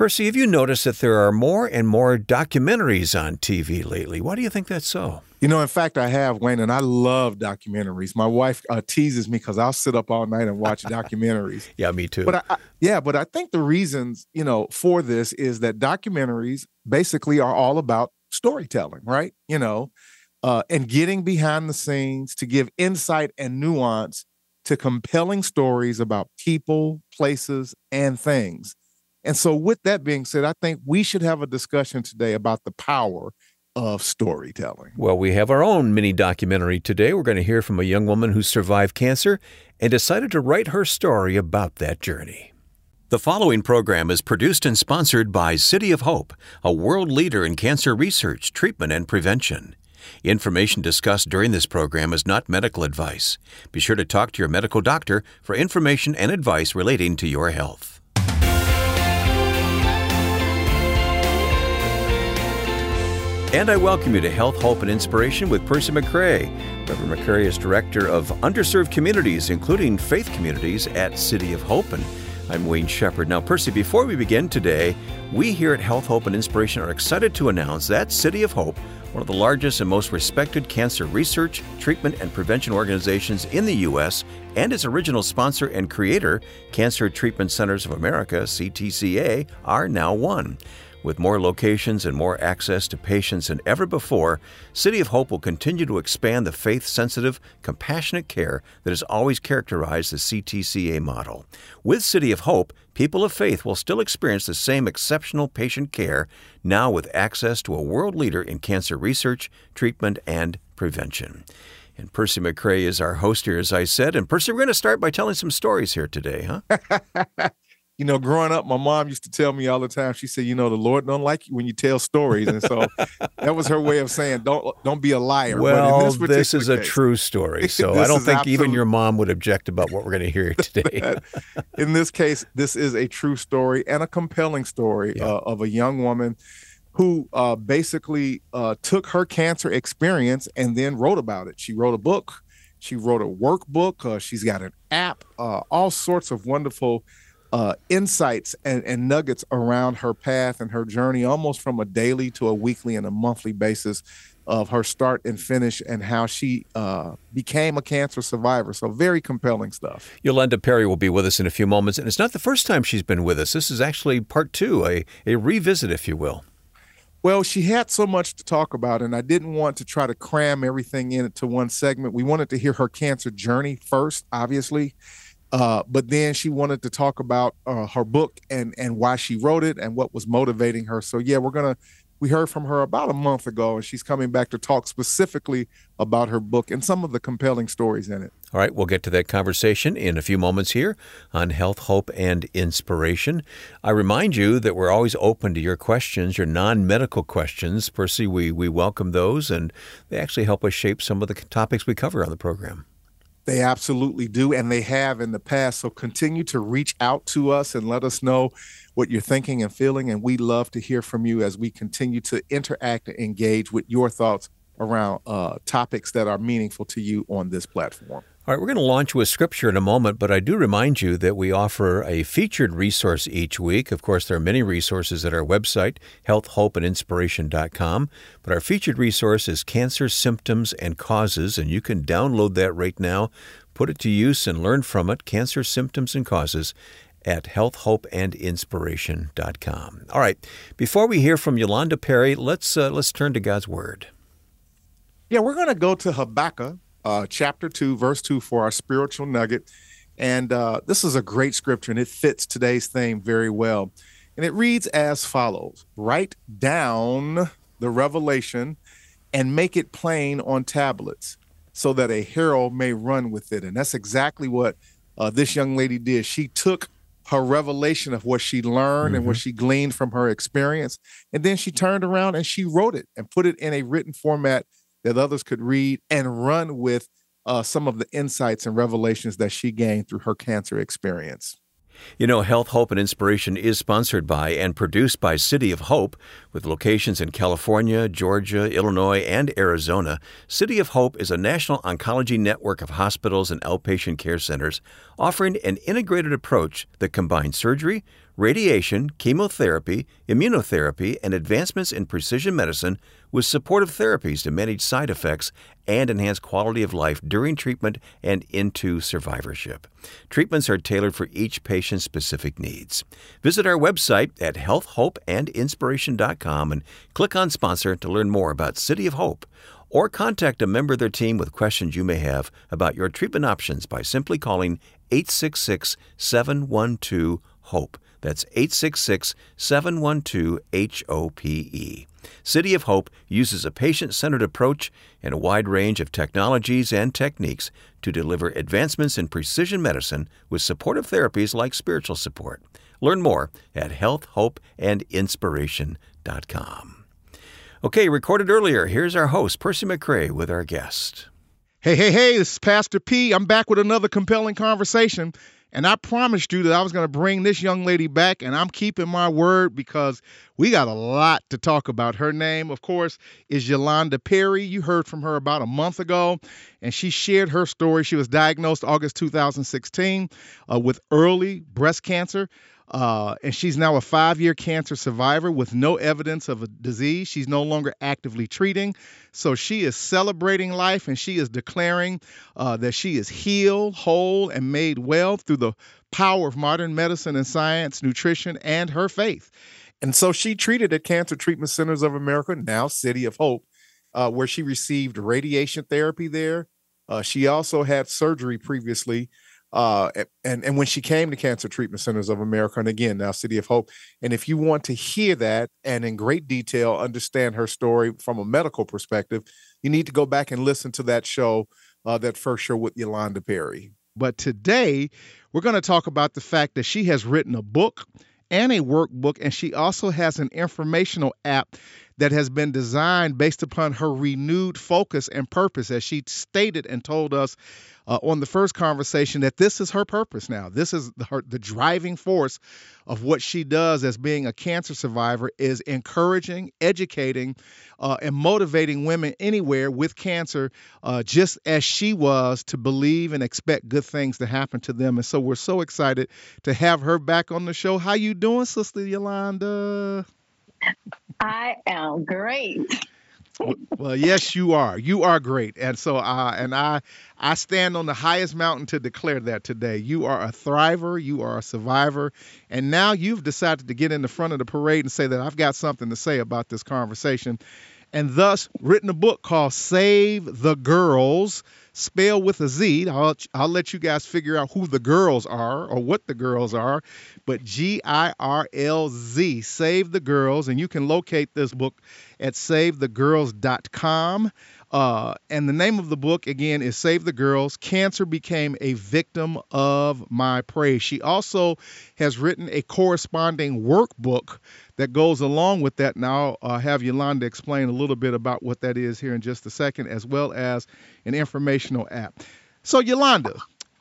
Percy, have you noticed that there are more and more documentaries on TV lately? Why do you think that's so? You know, in fact, I have, Wayne, and I love documentaries. My wife uh, teases me because I'll sit up all night and watch documentaries. yeah, me too. But I, I, yeah, but I think the reasons, you know, for this is that documentaries basically are all about storytelling, right? You know, uh, and getting behind the scenes to give insight and nuance to compelling stories about people, places, and things. And so, with that being said, I think we should have a discussion today about the power of storytelling. Well, we have our own mini documentary today. We're going to hear from a young woman who survived cancer and decided to write her story about that journey. The following program is produced and sponsored by City of Hope, a world leader in cancer research, treatment, and prevention. Information discussed during this program is not medical advice. Be sure to talk to your medical doctor for information and advice relating to your health. And I welcome you to Health, Hope, and Inspiration with Percy McCray. Reverend McCray is Director of Underserved Communities, including faith communities at City of Hope. And I'm Wayne Shepherd. Now, Percy, before we begin today, we here at Health, Hope, and Inspiration are excited to announce that City of Hope, one of the largest and most respected cancer research, treatment, and prevention organizations in the U.S., and its original sponsor and creator, Cancer Treatment Centers of America, CTCA, are now one. With more locations and more access to patients than ever before, City of Hope will continue to expand the faith sensitive, compassionate care that has always characterized the CTCA model. With City of Hope, people of faith will still experience the same exceptional patient care, now with access to a world leader in cancer research, treatment, and prevention. And Percy McCray is our host here, as I said. And Percy, we're going to start by telling some stories here today, huh? you know, growing up, my mom used to tell me all the time. She said, "You know, the Lord don't like you when you tell stories," and so that was her way of saying, "Don't don't be a liar." Well, this, this, is a case, true story, so I don't think absolute, even your mom would object about what we're going to hear today. in this case, this is a true story and a compelling story yeah. uh, of a young woman who uh, basically uh, took her cancer experience and then wrote about it. She wrote a book. She wrote a workbook. Uh, she's got an app. Uh, all sorts of wonderful uh, insights and, and, nuggets around her path and her journey, almost from a daily to a weekly and a monthly basis of her start and finish and how she uh, became a cancer survivor. So, very compelling stuff. Yolanda Perry will be with us in a few moments. And it's not the first time she's been with us. This is actually part two, a, a revisit, if you will. Well, she had so much to talk about, and I didn't want to try to cram everything into one segment. We wanted to hear her cancer journey first, obviously. Uh, but then she wanted to talk about uh, her book and and why she wrote it and what was motivating her. So yeah, we're gonna we heard from her about a month ago, and she's coming back to talk specifically about her book and some of the compelling stories in it. All right, we'll get to that conversation in a few moments here on Health, Hope, and Inspiration. I remind you that we're always open to your questions, your non medical questions. Percy, we, we welcome those, and they actually help us shape some of the topics we cover on the program. They absolutely do, and they have in the past. So continue to reach out to us and let us know what you're thinking and feeling. And we love to hear from you as we continue to interact and engage with your thoughts around uh, topics that are meaningful to you on this platform. All right, we're going to launch with scripture in a moment, but I do remind you that we offer a featured resource each week. Of course, there are many resources at our website, healthhopeandinspiration.com, but our featured resource is Cancer Symptoms and Causes, and you can download that right now, put it to use, and learn from it Cancer Symptoms and Causes at healthhopeandinspiration.com. All right, before we hear from Yolanda Perry, let's, uh, let's turn to God's Word. Yeah, we're going to go to Habakkuk uh, chapter 2, verse 2 for our spiritual nugget. And uh, this is a great scripture and it fits today's theme very well. And it reads as follows Write down the revelation and make it plain on tablets so that a herald may run with it. And that's exactly what uh, this young lady did. She took her revelation of what she learned mm-hmm. and what mm-hmm. she gleaned from her experience. And then she turned around and she wrote it and put it in a written format that others could read and run with uh, some of the insights and revelations that she gained through her cancer experience. You know, Health, Hope, and Inspiration is sponsored by and produced by City of Hope, with locations in California, Georgia, Illinois, and Arizona. City of Hope is a national oncology network of hospitals and outpatient care centers offering an integrated approach that combines surgery, radiation, chemotherapy, immunotherapy, and advancements in precision medicine with supportive therapies to manage side effects and enhance quality of life during treatment and into survivorship. Treatments are tailored for each patient's specific needs. Visit our website at healthhopeandinspiration.com and click on sponsor to learn more about City of Hope or contact a member of their team with questions you may have about your treatment options by simply calling 866 712 HOPE. That's 866 712 HOPE. City of Hope uses a patient centered approach and a wide range of technologies and techniques to deliver advancements in precision medicine with supportive therapies like spiritual support. Learn more at healthhopeandinspiration.com. Okay, recorded earlier, here's our host, Percy McCray, with our guest. Hey, hey, hey, this is Pastor P. I'm back with another compelling conversation. And I promised you that I was going to bring this young lady back, and I'm keeping my word because we got a lot to talk about. Her name, of course, is Yolanda Perry. You heard from her about a month ago, and she shared her story. She was diagnosed August 2016 uh, with early breast cancer. Uh, and she's now a five year cancer survivor with no evidence of a disease. She's no longer actively treating. So she is celebrating life and she is declaring uh, that she is healed, whole, and made well through the power of modern medicine and science, nutrition, and her faith. And so she treated at Cancer Treatment Centers of America, now City of Hope, uh, where she received radiation therapy there. Uh, she also had surgery previously uh, and and when she came to Cancer Treatment Centers of America, and again now City of Hope, and if you want to hear that and in great detail understand her story from a medical perspective, you need to go back and listen to that show, uh, that first show with Yolanda Perry. But today, we're going to talk about the fact that she has written a book and a workbook, and she also has an informational app that has been designed based upon her renewed focus and purpose, as she stated and told us uh, on the first conversation that this is her purpose now. This is the, her, the driving force of what she does as being a cancer survivor is encouraging, educating, uh, and motivating women anywhere with cancer, uh, just as she was to believe and expect good things to happen to them. And so we're so excited to have her back on the show. How you doing, Sister Yolanda? I am great well, yes, you are. You are great, and so uh, and I I stand on the highest mountain to declare that today. You are a thriver. You are a survivor, and now you've decided to get in the front of the parade and say that I've got something to say about this conversation, and thus written a book called "Save the Girls." Spell with a Z. I'll, I'll let you guys figure out who the girls are or what the girls are, but G I R L Z, Save the Girls. And you can locate this book at savethegirls.com. Uh, and the name of the book, again, is Save the Girls Cancer Became a Victim of My Praise. She also has written a corresponding workbook that goes along with that. Now, I'll uh, have Yolanda explain a little bit about what that is here in just a second, as well as an informational app. So, Yolanda,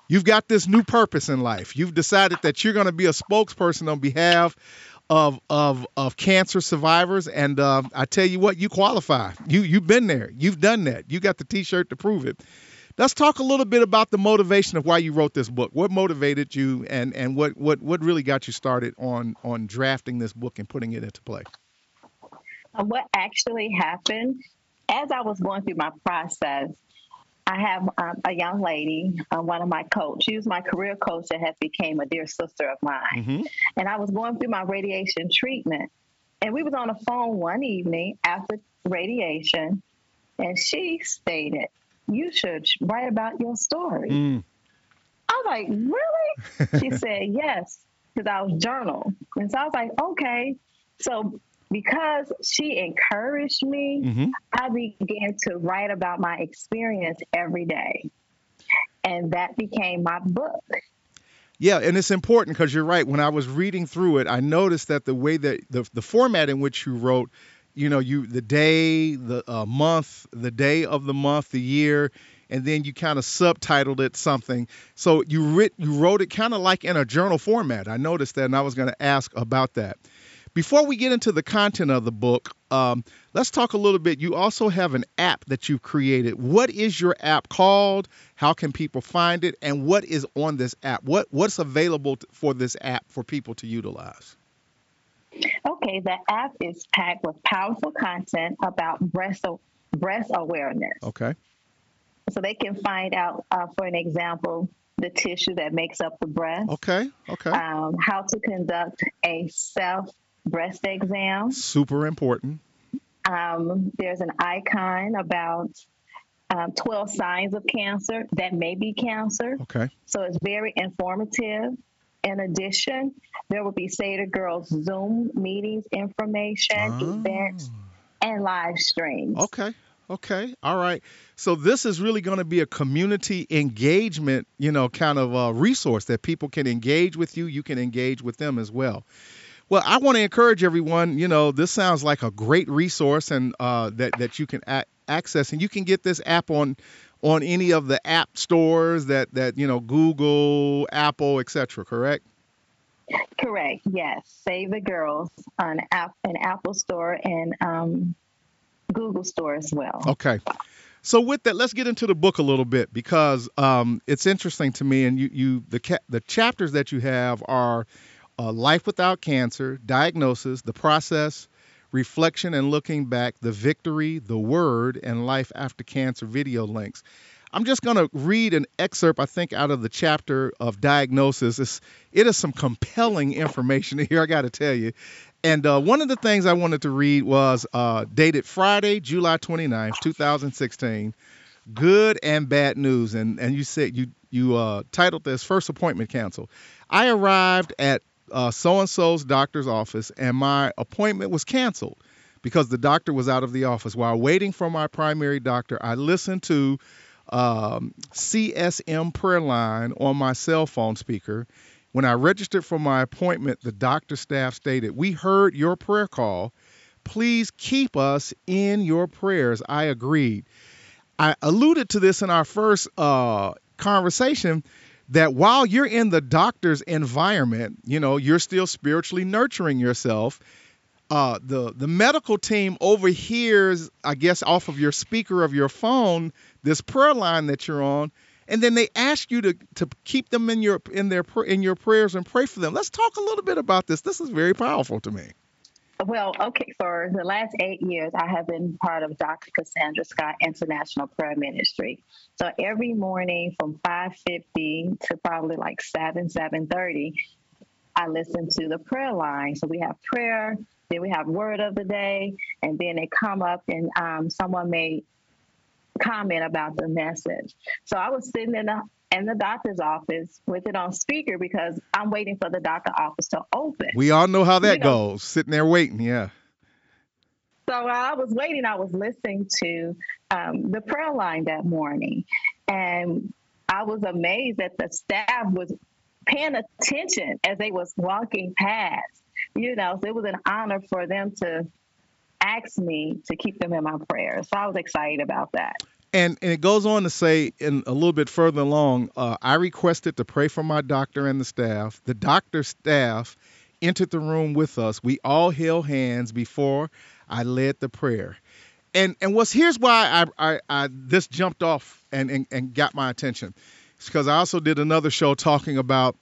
you've got this new purpose in life. You've decided that you're going to be a spokesperson on behalf of of of cancer survivors, and uh, I tell you what, you qualify. You you've been there. You've done that. You got the T-shirt to prove it. Let's talk a little bit about the motivation of why you wrote this book. What motivated you, and and what what what really got you started on on drafting this book and putting it into play? Uh, what actually happened as I was going through my process I have um, a young lady, uh, one of my coach. She was my career coach that has became a dear sister of mine. Mm-hmm. And I was going through my radiation treatment, and we was on the phone one evening after radiation, and she stated, "You should write about your story." Mm. I was like, "Really?" she said, "Yes," because I was journal, and so I was like, "Okay." So because she encouraged me, mm-hmm. I began to write about my experience every day. And that became my book. Yeah, and it's important because you're right. When I was reading through it, I noticed that the way that the, the format in which you wrote, you know, you the day, the uh, month, the day of the month, the year, and then you kind of subtitled it something. So you writ, you wrote it kind of like in a journal format. I noticed that, and I was going to ask about that. Before we get into the content of the book, um, let's talk a little bit. You also have an app that you've created. What is your app called? How can people find it? And what is on this app? What what's available for this app for people to utilize? Okay, the app is packed with powerful content about breast breast awareness. Okay. So they can find out, uh, for an example, the tissue that makes up the breast. Okay. Okay. Um, how to conduct a self breast exam. Super important. Um, there's an icon about um, 12 signs of cancer that may be cancer. Okay. So it's very informative. In addition, there will be Save the Girls Zoom meetings, information, oh. events, and live streams. Okay. Okay. All right. So this is really going to be a community engagement, you know, kind of a resource that people can engage with you. You can engage with them as well. Well, I want to encourage everyone. You know, this sounds like a great resource, and uh, that that you can a- access, and you can get this app on on any of the app stores that that you know Google, Apple, etc. Correct? Correct. Yes. Save the girls on app an Apple Store and um, Google Store as well. Okay. So with that, let's get into the book a little bit because um, it's interesting to me, and you, you the ca- the chapters that you have are uh, life without cancer, diagnosis, the process, reflection and looking back, the victory, the word, and life after cancer video links. I'm just going to read an excerpt, I think, out of the chapter of diagnosis. It's, it is some compelling information here, I got to tell you. And uh, one of the things I wanted to read was uh, dated Friday, July 29th, 2016. Good and bad news. And and you said you you uh, titled this first appointment cancel. I arrived at so and so's doctor's office, and my appointment was canceled because the doctor was out of the office. While waiting for my primary doctor, I listened to um, CSM prayer line on my cell phone speaker when I registered for my appointment, the doctor staff stated, We heard your prayer call. Please keep us in your prayers. I agreed. I alluded to this in our first uh, conversation that while you're in the doctor's environment, you know, you're still spiritually nurturing yourself. Uh, the the medical team overhears, I guess, off of your speaker of your phone, this prayer line that you're on, and then they ask you to to keep them in your in their in your prayers and pray for them. Let's talk a little bit about this. This is very powerful to me. Well, okay, for the last eight years, I have been part of Dr. Cassandra Scott International Prayer Ministry. So every morning from 5:50 to probably like 7, 7:30, I listen to the prayer line. So we have prayer, then we have word of the day, and then they come up and um, someone may comment about the message. So I was sitting in the in the doctor's office with it on speaker because I'm waiting for the doctor office to open. We all know how that you know? goes. Sitting there waiting, yeah. So while I was waiting, I was listening to um, the prayer line that morning, and I was amazed that the staff was paying attention as they was walking past. You know, so it was an honor for them to ask me to keep them in my prayers. So I was excited about that. And, and it goes on to say, in a little bit further along, uh, I requested to pray for my doctor and the staff. The doctor staff entered the room with us. We all held hands before I led the prayer. And and what's here's why I, I, I this jumped off and, and, and got my attention. It's because I also did another show talking about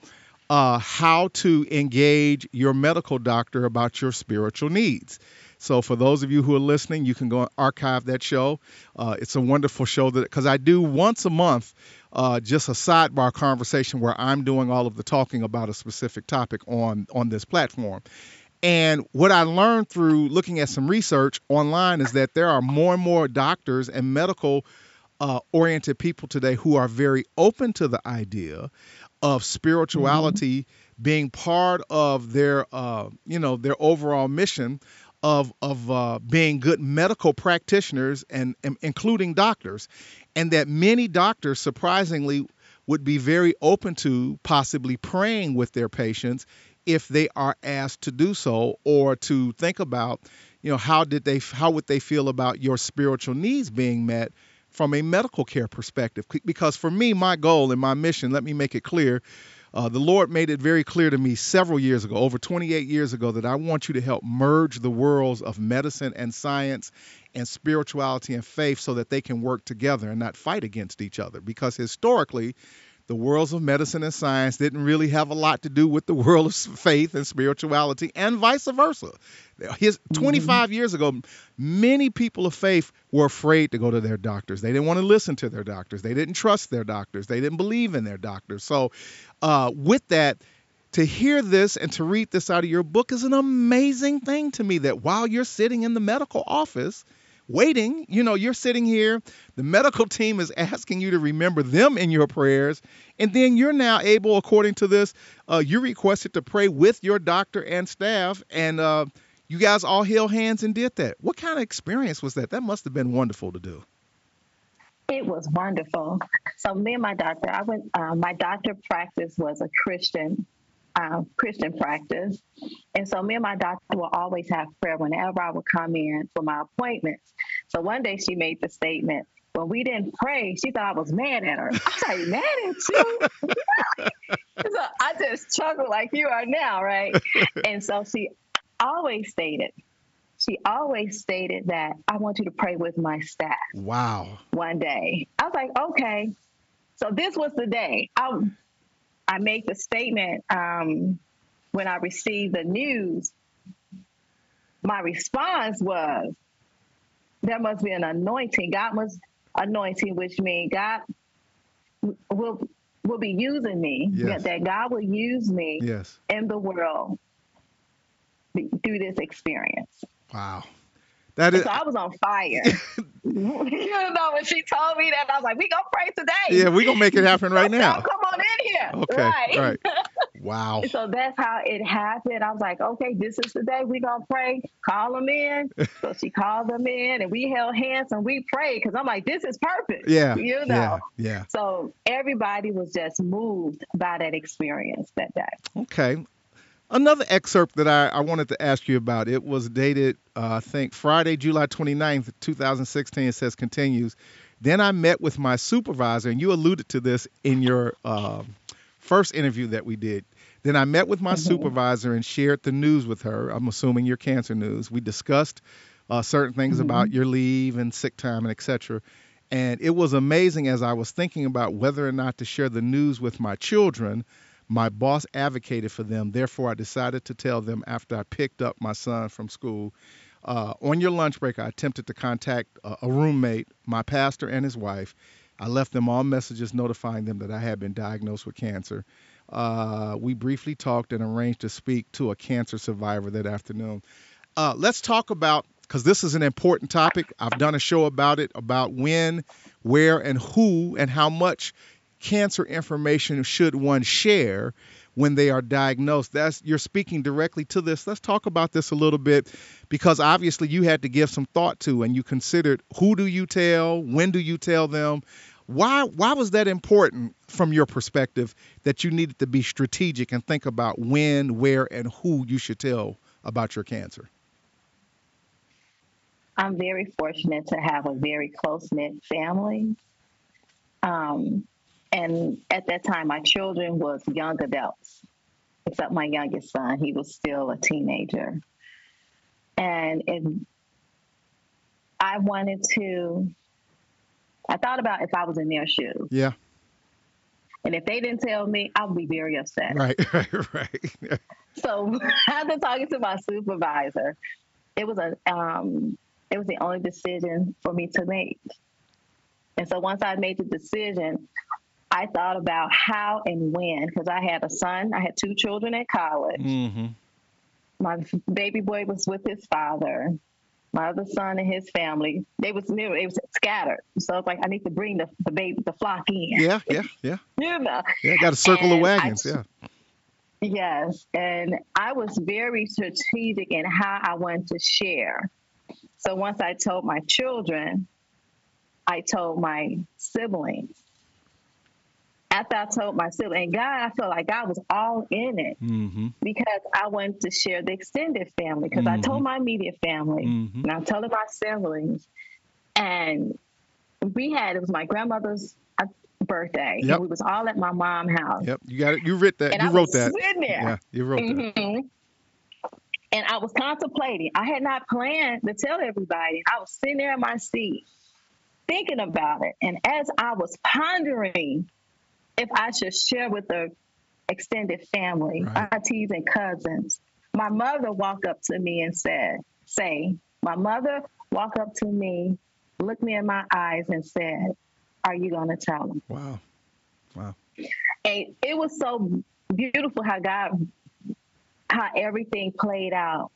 uh, how to engage your medical doctor about your spiritual needs. So for those of you who are listening, you can go and archive that show. Uh, it's a wonderful show that because I do once a month. Uh, just a sidebar conversation where I'm doing all of the talking about a specific topic on on this platform. And what I learned through looking at some research online is that there are more and more doctors and medical uh, oriented people today who are very open to the idea of spirituality mm-hmm. being part of their, uh, you know, their overall mission of of uh, being good medical practitioners and, and including doctors, and that many doctors surprisingly would be very open to possibly praying with their patients if they are asked to do so or to think about you know how did they how would they feel about your spiritual needs being met from a medical care perspective? Because for me my goal and my mission let me make it clear Uh, the Lord made it very clear to me several years ago, over 28 years ago, that I want you to help merge the worlds of medicine and science and spirituality and faith so that they can work together and not fight against each other. Because historically, the worlds of medicine and science didn't really have a lot to do with the world of faith and spirituality, and vice versa. His mm-hmm. 25 years ago, many people of faith were afraid to go to their doctors. They didn't want to listen to their doctors. They didn't trust their doctors. They didn't believe in their doctors. So, uh, with that, to hear this and to read this out of your book is an amazing thing to me that while you're sitting in the medical office, waiting. You know, you're sitting here, the medical team is asking you to remember them in your prayers, and then you're now able, according to this, uh, you requested to pray with your doctor and staff, and uh, you guys all held hands and did that. What kind of experience was that? That must have been wonderful to do. It was wonderful. So me and my doctor, I went. Uh, my doctor practice was a Christian uh, Christian practice. And so me and my doctor will always have prayer whenever I would come in for my appointments. So one day she made the statement, when we didn't pray, she thought I was mad at her. I was like, mad at you? so I just chuckled like you are now, right? And so she always stated, she always stated that I want you to pray with my staff. Wow. One day. I was like, okay. So this was the day. I I made the statement um, when I received the news. My response was, "There must be an anointing. God must anointing, which means God will will be using me. Yes. That God will use me yes. in the world through this experience." Wow. That is, so I was on fire. you know, when she told me that, I was like, "We gonna pray today." Yeah, we gonna make it happen right so, now. Come on in here. Okay, right. right. Wow. so that's how it happened. I was like, "Okay, this is the day we gonna pray. Call them in." so she called them in, and we held hands and we prayed because I'm like, "This is perfect." Yeah. You know. Yeah. yeah. So everybody was just moved by that experience that day. Okay. Another excerpt that I, I wanted to ask you about, it was dated, uh, I think, Friday, July 29th, 2016. It says, continues. Then I met with my supervisor, and you alluded to this in your uh, first interview that we did. Then I met with my mm-hmm. supervisor and shared the news with her. I'm assuming your cancer news. We discussed uh, certain things mm-hmm. about your leave and sick time and etc. And it was amazing as I was thinking about whether or not to share the news with my children my boss advocated for them. Therefore, I decided to tell them after I picked up my son from school. Uh, on your lunch break, I attempted to contact a, a roommate, my pastor, and his wife. I left them all messages notifying them that I had been diagnosed with cancer. Uh, we briefly talked and arranged to speak to a cancer survivor that afternoon. Uh, let's talk about because this is an important topic. I've done a show about it about when, where, and who, and how much cancer information should one share when they are diagnosed. That's you're speaking directly to this. Let's talk about this a little bit because obviously you had to give some thought to and you considered who do you tell? When do you tell them? Why why was that important from your perspective that you needed to be strategic and think about when where and who you should tell about your cancer? I'm very fortunate to have a very close knit family. Um, and at that time, my children was young adults, except my youngest son. He was still a teenager. And it, I wanted to, I thought about if I was in their shoes. Yeah. And if they didn't tell me, I would be very upset. Right, right, right. so after talking to my supervisor, it was a um, it was the only decision for me to make. And so once I made the decision, I thought about how and when, because I had a son, I had two children at college. Mm-hmm. My baby boy was with his father. My other son and his family, they was they was scattered. So it's like I need to bring the, the baby the flock in. Yeah, yeah, yeah. you know. Yeah, got to circle the wagons. I, yeah. Yes, and I was very strategic in how I wanted to share. So once I told my children, I told my siblings after I told my sibling, and God, I felt like God was all in it mm-hmm. because I wanted to share the extended family because mm-hmm. I told my immediate family mm-hmm. and I'm telling my siblings, and we had it was my grandmother's birthday. Yep. And we was all at my mom's house. Yep, you got it. You wrote that. And you I wrote that. sitting there. Yeah, you wrote that. hmm And I was contemplating. I had not planned to tell everybody. I was sitting there in my seat thinking about it. And as I was pondering if I should share with the extended family, Right. aunties and cousins, my mother walked up to me and said, say, my mother walked up to me, looked me in my eyes and said, are you going to tell them? Wow, wow. and it was so beautiful how God, how everything played out,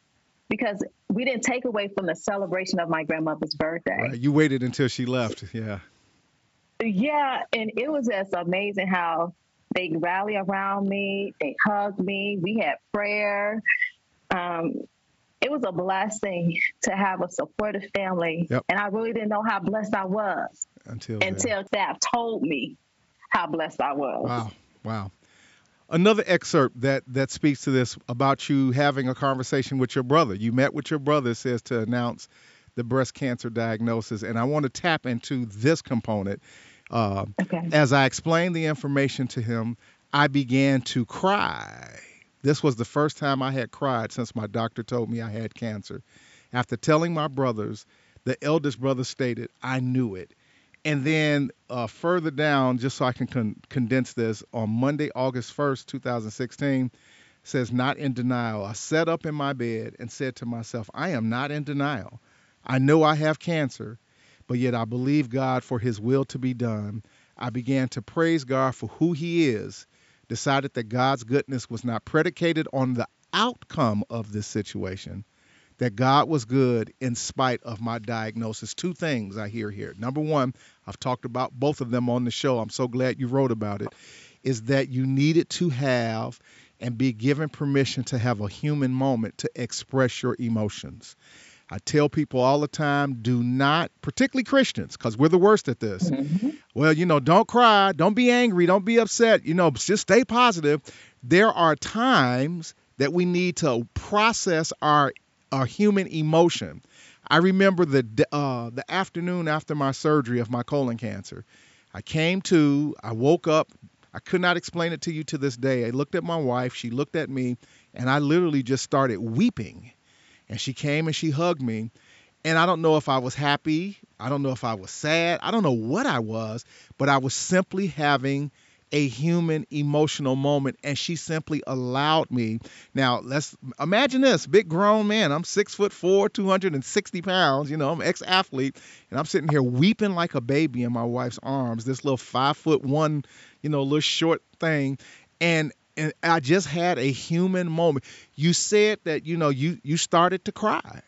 because we didn't take away from the celebration of my grandmother's birthday. Right. You waited until she left. Yeah. Yeah, and it was just amazing how they rally around me, they hugged me, we had prayer. Um, it was a blessing to have a supportive family, Yep. and I really didn't know how blessed I was Until until staff told me how blessed I was. Wow, wow. Another excerpt that that speaks to this about you having a conversation with your brother. You met with your brother, says to announce the breast cancer diagnosis, and I want to tap into this component. Uh, Okay. as I explained the information to him, I began to cry. This was the first time I had cried since my doctor told me I had cancer. After telling my brothers, the eldest brother stated, I knew it. And then uh, further down, just so I can con- condense this, on Monday, August 1st, 2016, says, Not in denial. I sat up in my bed and said to myself, I am not in denial. I know I have cancer, but yet I believe God for his will to be done. I began to praise God for who he is, decided that God's goodness was not predicated on the outcome of this situation, that God was good in spite of my diagnosis. Two things I hear here. Number one, I've talked about both of them on the show. I'm so glad you wrote about it. Is that you needed to have and be given permission to have a human moment to express your emotions. I tell people all the time do not, particularly Christians, because we're the worst at this. Well, you know, don't cry, don't be angry, don't be upset, you know, just stay positive. There are times that we need to process our our human emotion. I remember the uh, the afternoon after my surgery of my colon cancer. I came to, I woke up. I could not explain it to you to this day. I looked at my wife, she looked at me, and I literally just started weeping. And she came and she hugged me. And I don't know if I was happy. I don't know if I was sad. I don't know what I was, but I was simply having a human emotional moment. And she simply allowed me. Now, let's imagine this big grown man. I'm six foot four, 260 pounds. You know, I'm ex athlete. And I'm sitting here weeping like a baby in my wife's arms, this little five foot one, you know, little short thing. And and I just had a human moment. You said that you know you you started to cry,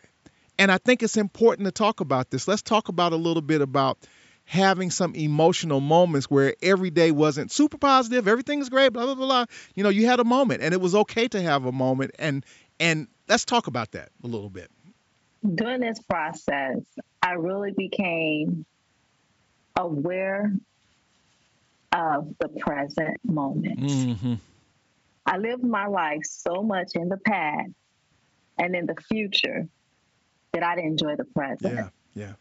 and I think it's important to talk about this. Let's talk about a little bit about having some emotional moments where every day wasn't super positive, everything is great, blah blah blah. blah. You know, you had a moment, and it was okay to have a moment, and and let's talk about that a little bit. During this process, I really became aware of the present moment. Mm-hmm. I lived my life so much in the past and in the future that I didn't enjoy the present. Yeah, yeah,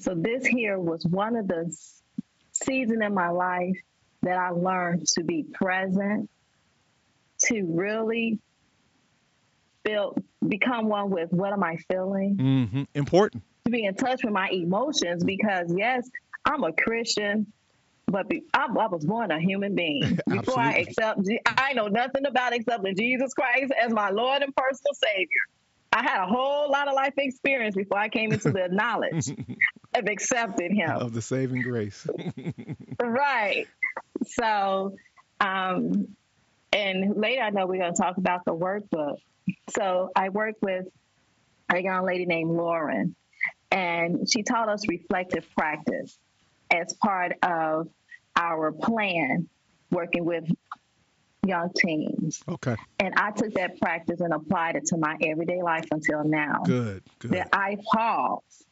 So this here was one of the s- season in my life that I learned to be present, to really feel, become one with what am I feeling, mm-hmm. important. to be in touch with my emotions because yes, I'm a Christian, but be, I, I was born a human being. Before I accept, I know nothing about accepting Jesus Christ as my Lord and personal Savior. I had a whole lot of life experience before I came into the knowledge of accepting Him. Of the saving grace. Right. So, um, and later I know we're going to talk about the workbook. So I worked with a young lady named Lauren, and she taught us reflective practice as part of our plan working with young teens. okay, And I took that practice and applied it to my everyday life until now. good, good. That I pause,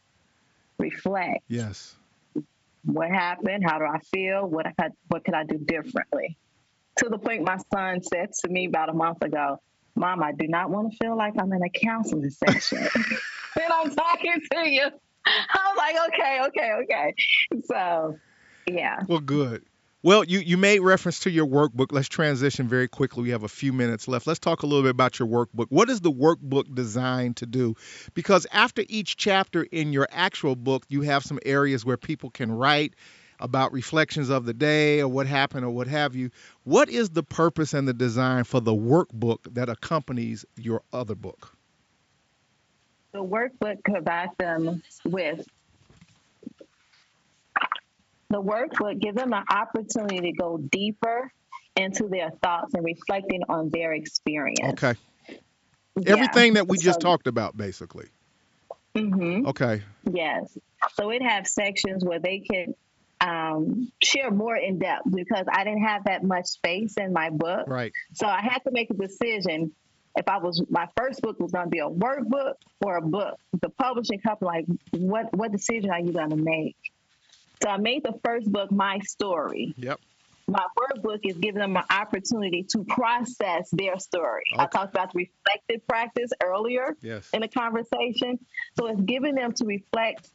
reflect, Yes. what happened? How do I feel? What I, what could I do differently? To the point my son said to me about a month ago, Mom, I do not want to feel like I'm in a counseling session. and I'm talking to you. I was like, okay, okay, okay. So Yeah. Well, good. Well, you, you made reference to your workbook. Let's transition very quickly. We have a few minutes left. Let's talk a little bit about your workbook. What is the workbook designed to do? Because after each chapter in your actual book, you have some areas where people can write about reflections of the day or what happened or what have you. What is the purpose and the design for the workbook that accompanies your other book? The workbook provides them with the workbook gives them an opportunity to go deeper into their thoughts and reflecting on their experience. Okay. Yeah. Everything that we so, just talked about, basically. Mm-hmm. Okay. Yes. So it has sections where they can um, share more in depth because I didn't have that much space in my book. Right. So I had to make a decision if I was my first book was going to be a workbook or a book. The publishing company, like, what what decision are you going to make? So I made the first book my story. Yep. My workbook is giving them an opportunity to process their story. Okay. I talked about the reflective practice earlier yes. in the conversation. So it's giving them to reflect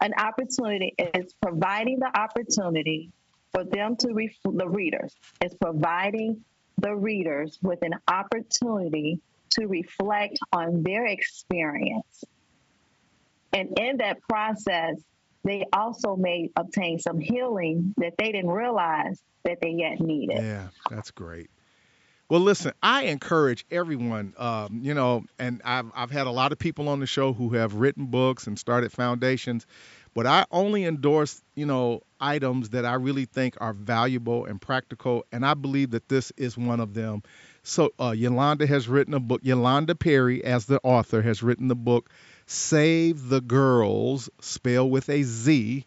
an opportunity. It's providing the opportunity for them to, ref- the readers, it's providing the readers with an opportunity to reflect on their experience. And in that process, they also may obtain some healing that they didn't realize that they yet needed. Yeah, that's great. Well, listen, I encourage everyone, um, you know, and I've, I've had a lot of people on the show who have written books and started foundations, but I only endorse, you know, items that I really think are valuable and practical, and I believe that this is one of them. So, uh, Yolanda has written a book. Yolanda Perry, as the author, has written the book Save the Girls, spelled with a Z.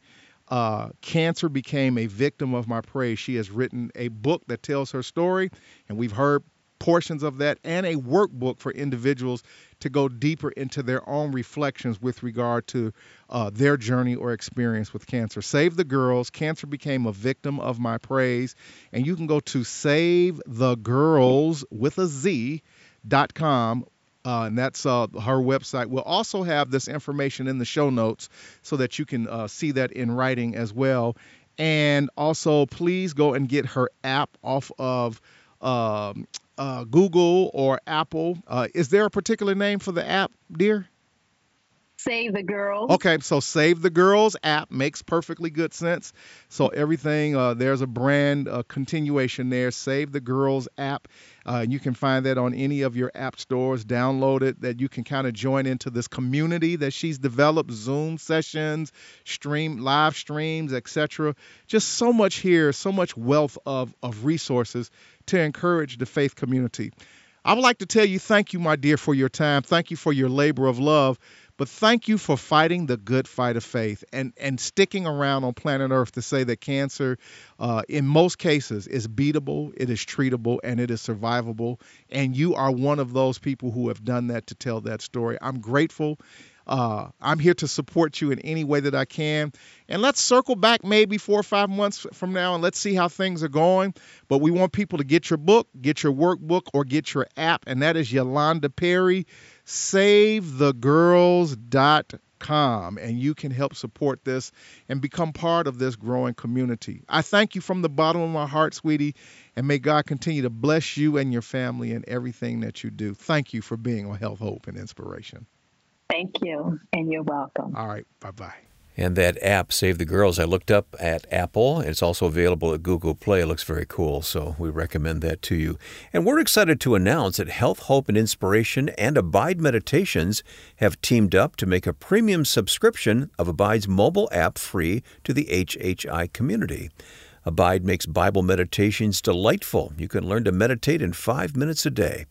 Uh, cancer became a victim of my praise. She has written a book that tells her story, and we've heard portions of that, and a workbook for individuals to go deeper into their own reflections with regard to uh, their journey or experience with cancer. Save the Girls. Cancer became a victim of my praise. And you can go to savethegirls with a Z dot com uh, and that's uh, her website. We'll also have this information in the show notes so that you can uh, see that in writing as well. And also, please go and get her app off of um, uh, Google or Apple. Uh, is there a particular name for the app, dear? Save the Girls. Okay, so Save the Girls app makes perfectly good sense. So everything uh, there's a brand uh, continuation there. Save the Girls app. Uh, you can find that on any of your app stores. Download it. That you can kind of join into this community that she's developed. Zoom sessions, stream live streams, etc. Just so much here, so much wealth of of resources to encourage the faith community. I would like to tell you thank you, my dear, for your time. Thank you for your labor of love. But thank you for fighting the good fight of faith and, and sticking around on planet Earth to say that cancer, uh, in most cases, is beatable, it is treatable, and it is survivable. And you are one of those people who have done that to tell that story. I'm grateful. Uh, I'm here to support you in any way that I can. And let's circle back maybe four or five months from now and let's see how things are going. But we want people to get your book, get your workbook, or get your app. And that is Yolanda Perry savethegirls.com and you can help support this and become part of this growing community. I thank you from the bottom of my heart, sweetie, and may God continue to bless you and your family and everything that you do. Thank you for being on Health, Hope, and Inspiration. Thank you, and you're welcome. All right, bye bye. And that app, Save the Girls, I looked up at Apple. It's also available at Google Play. It looks very cool, so we recommend that to you. And we're excited to announce that Health, Hope, and Inspiration and Abide Meditations have teamed up to make a premium subscription of Abide's mobile app free to the HHI community. Abide makes Bible meditations delightful. You can learn to meditate in five minutes a day.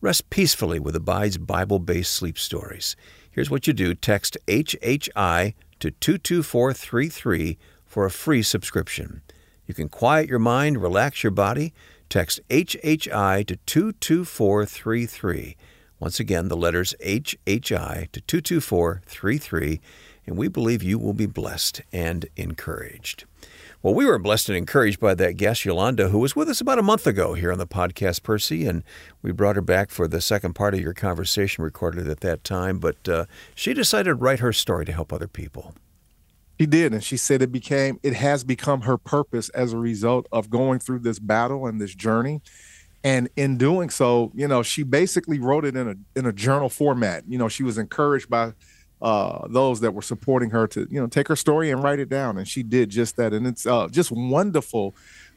Rest peacefully with Abide's Bible based sleep stories. Here's what you do text HHI to 22433 for a free subscription. You can quiet your mind, relax your body. Text HHI to 22433. Once again, the letters HHI to 22433, and we believe you will be blessed and encouraged. Well, we were blessed and encouraged by that guest, Yolanda, who was with us about a month ago here on the podcast, Percy, and we brought her back for the second part of your conversation recorded at that time. But uh, she decided to write her story to help other people. She did, and she said it became it has become her purpose as a result of going through this battle and this journey. And in doing so, you know, she basically wrote it in a in a journal format. You know, she was encouraged by uh, those that were supporting her to you know take her story and write it down, and she did just that. And it's uh, just wonderful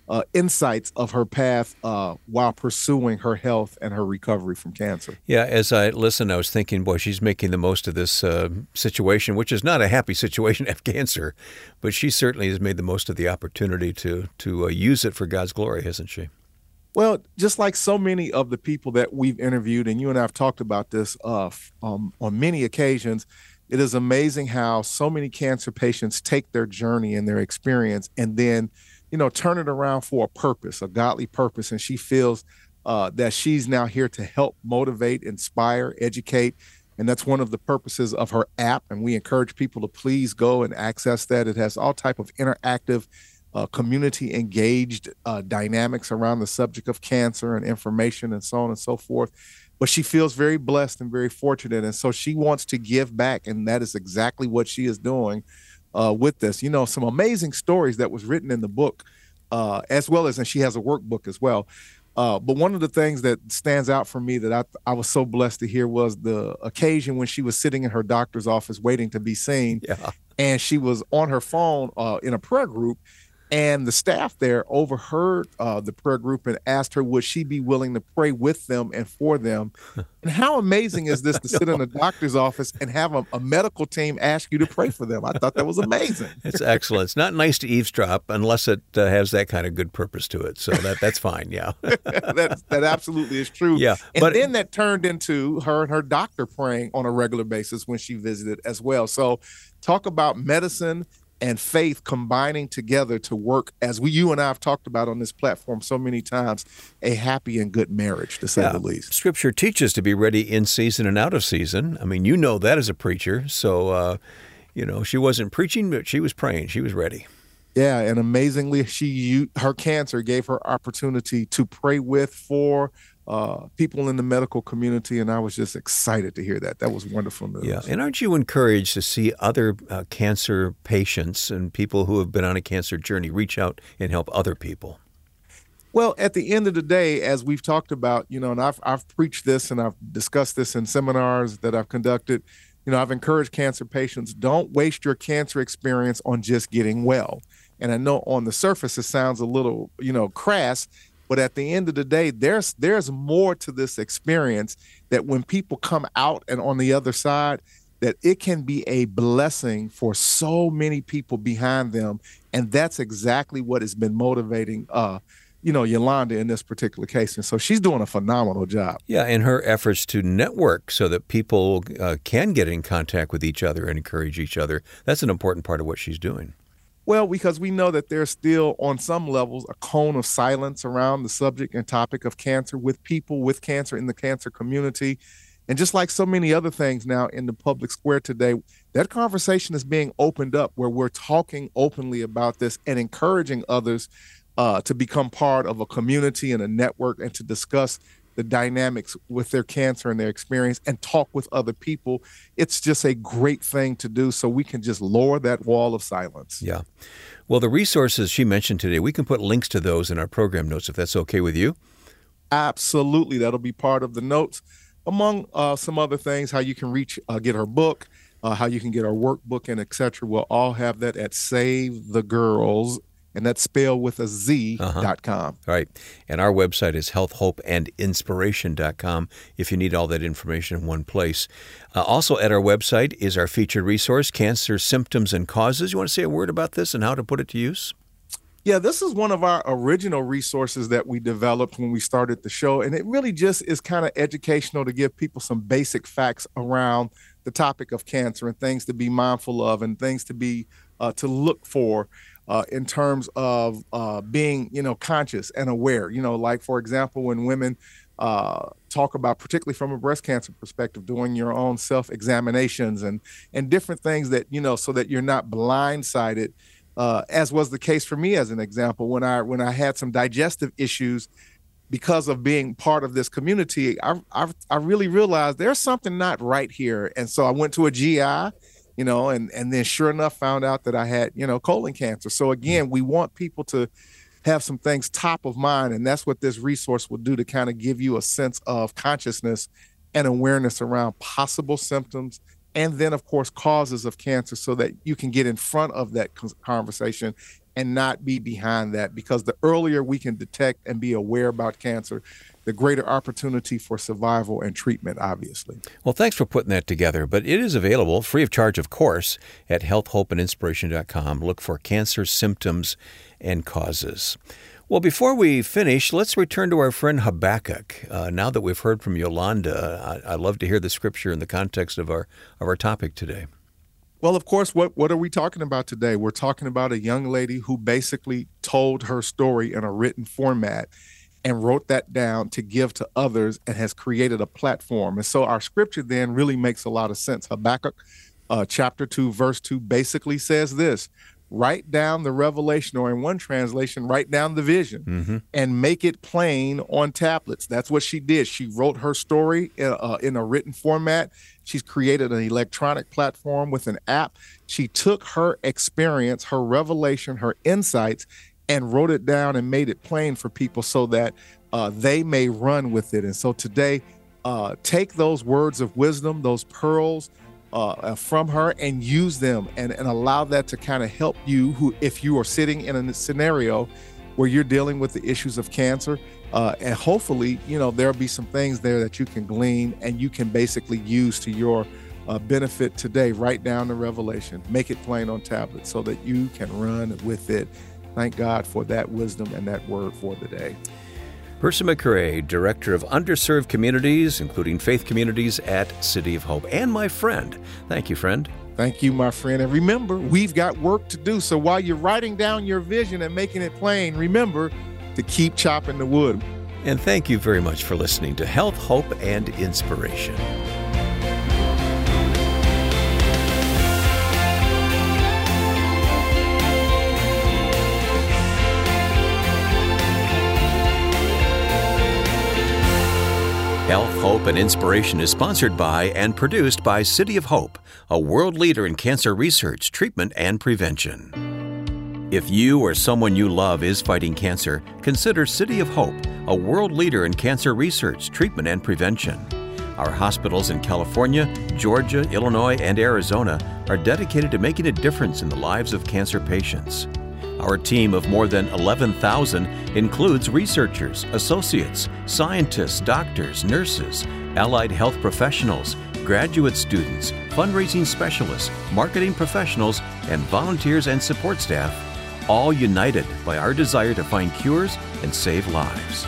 uh, insights of her path uh, while pursuing her health and her recovery from cancer. Yeah, as I listened, I was thinking, boy, she's making the most of this uh, situation, which is not a happy situation to have cancer, but she certainly has made the most of the opportunity to to uh, use it for God's glory, hasn't she? Well, just like so many of the people that we've interviewed, and you and I have talked about this uh, um, on many occasions, it is amazing how so many cancer patients take their journey and their experience and then you know, turn it around for a purpose, a godly purpose. And she feels uh, that she's now here to help motivate, inspire, educate. And that's one of the purposes of her app. And we encourage people to please go and access that. It has all type of interactive, uh, community engaged uh, dynamics around the subject of cancer and information and so on and so forth. But she feels very blessed and very fortunate. And so she wants to give back. And that is exactly what she is doing uh, with this. You know, some amazing stories that was written in the book, uh, as well as, and she has a workbook as well. Uh, but one of the things that stands out for me that I, I was so blessed to hear was the occasion when she was sitting in her doctor's office waiting to be seen. Yeah. And she was on her phone uh, in a prayer group and the staff there overheard uh, the prayer group and asked her, would she be willing to pray with them and for them? And how amazing is this to sit in a doctor's office and have a, a, medical team ask you to pray for them? I thought that was amazing. It's excellent. It's not nice to eavesdrop unless it uh, has that kind of good purpose to it. So that that's fine. Yeah. that, that absolutely is true. Yeah. And but, then that turned into her and her doctor praying on a regular basis when she visited as well. So talk about medicine and faith combining together to work as we you and I have talked about on this platform so many times a happy and good marriage to say yeah. the least. Scripture teaches to be ready in season and out of season. I mean, you know that as a preacher. So uh, you know, she wasn't preaching but she was praying. She was ready. Yeah, and amazingly she her cancer gave her opportunity to pray with for uh, people in the medical community, and I was just excited to hear that. That was wonderful news. Yeah, and aren't you encouraged to see other uh, cancer patients and people who have been on a cancer journey reach out and help other people? Well, at the end of the day, as we've talked about, you know, and I've I've preached this and I've discussed this in seminars that I've conducted. You know, I've encouraged cancer patients don't waste your cancer experience on just getting well. And I know on the surface it sounds a little, you know, crass, but at the end of the day, there's there's more to this experience that when people come out and on the other side, that it can be a blessing for so many people behind them. And that's exactly what has been motivating uh, you know, Yolanda in this particular case. And so she's doing a phenomenal job. Yeah, and her efforts to network so that people uh, can get in contact with each other and encourage each other. That's an important part of what she's doing. Well, because we know that there's still, on some levels, a cone of silence around the subject and topic of cancer with people with cancer in the cancer community. And just like so many other things now in the public square today, that conversation is being opened up where we're talking openly about this and encouraging others uh, to become part of a community and a network and to discuss the dynamics with their cancer and their experience and talk with other people. It's just a great thing to do so we can just lower that wall of silence. Yeah. Well, the resources she mentioned today, we can put links to those in our program notes if that's okay with you. Absolutely. That'll be part of the notes, among uh, some other things, how you can reach, uh, get her book. Uh, how you can get our workbook and etc. We'll all have that at Save the Girls and that's spelled with a Z uh-huh. dot com. Right. And our website is healthhopeandinspiration.com if you need all that information in one place. Uh, also at our website is our featured resource, Cancer Symptoms and Causes. You want to say a word about this and how to put it to use? Yeah, this is one of our original resources that we developed when we started the show. And it really just is kind of educational to give people some basic facts around the topic of cancer and things to be mindful of and things to be uh, to look for uh, in terms of uh, being, you know, conscious and aware. You know, like for example, when women uh, talk about, particularly from a breast cancer perspective, doing your own self examinations and and different things that you know, so that you're not blindsided. Uh, as was the case for me, as an example, when I when I had some digestive issues because of being part of this community, I, I, I really realized there's something not right here, and so I went to a GI you know, and and then sure enough found out that I had, you know, colon cancer. So again, mm. we want people to have some things top of mind and that's what this resource will do to kind of give you a sense of consciousness and awareness around possible symptoms and then of course causes of cancer so that you can get in front of that conversation and not be behind that because the earlier we can detect and be aware about cancer the greater opportunity for survival and treatment, obviously. Well, thanks for putting that together. But it is available free of charge, of course, at healthhopeandinspiration.com. Look for cancer symptoms and causes. Well, before we finish, let's return to our friend Habakkuk. Uh, now that we've heard from Yolanda, I, I love to hear the scripture in the context of our of our topic today. Well, of course, what, what are we talking about today? We're talking about a young lady who basically told her story in a written format and wrote that down to give to others and has created a platform. And so our scripture then really makes a lot of sense. Habakkuk uh, chapter 2, verse 2 basically says this write down the revelation, or in one translation, write down the vision mm-hmm. and make it plain on tablets. That's what she did. She wrote her story in, uh, in a written format. She's created an electronic platform with an app. She took her experience, her revelation, her insights, and wrote it down and made it plain for people so that uh, they may run with it. And so today, uh, take those words of wisdom, those pearls uh, uh from her, and use them and, and allow that to kind of help you. Who, if you are sitting in a scenario where you're dealing with the issues of cancer, uh, and hopefully, you know, there'll be some things there that you can glean and you can basically use to your uh, benefit today. Write down the revelation, make it plain on tablet so that you can run with it Thank God for that wisdom and that word for the day. Percy McCray, Director of Underserved Communities, including faith communities at City of Hope, and my friend. Thank you, friend. Thank you, my friend. And remember, we've got work to do. So while you're writing down your vision and making it plain, remember to keep chopping the wood. And thank you very much for listening to Health, Hope, and Inspiration. Health, Hope, and Inspiration is sponsored by and produced by City of Hope, a world leader in cancer research, treatment, and prevention. If you or someone you love is fighting cancer, consider City of Hope, a world leader in cancer research, treatment, and prevention. Our hospitals in California, Georgia, Illinois, and Arizona are dedicated to making a difference in the lives of cancer patients. Our team of more than 11,000 includes researchers, associates, scientists, doctors, nurses, allied health professionals, graduate students, fundraising specialists, marketing professionals, and volunteers and support staff, all united by our desire to find cures and save lives.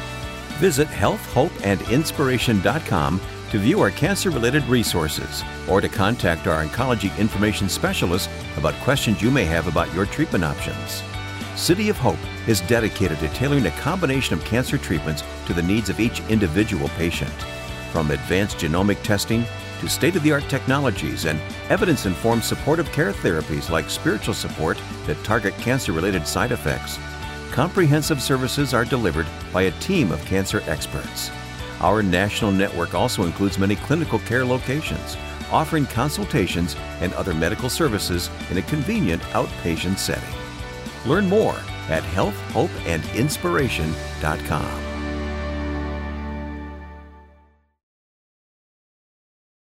Visit healthhopeandinspiration.com to view our cancer related resources or to contact our oncology information specialist about questions you may have about your treatment options. City of Hope is dedicated to tailoring a combination of cancer treatments to the needs of each individual patient. From advanced genomic testing to state of the art technologies and evidence informed supportive care therapies like spiritual support that target cancer related side effects, comprehensive services are delivered by a team of cancer experts. Our national network also includes many clinical care locations, offering consultations and other medical services in a convenient outpatient setting. Learn more at healthhopeandinspiration.com.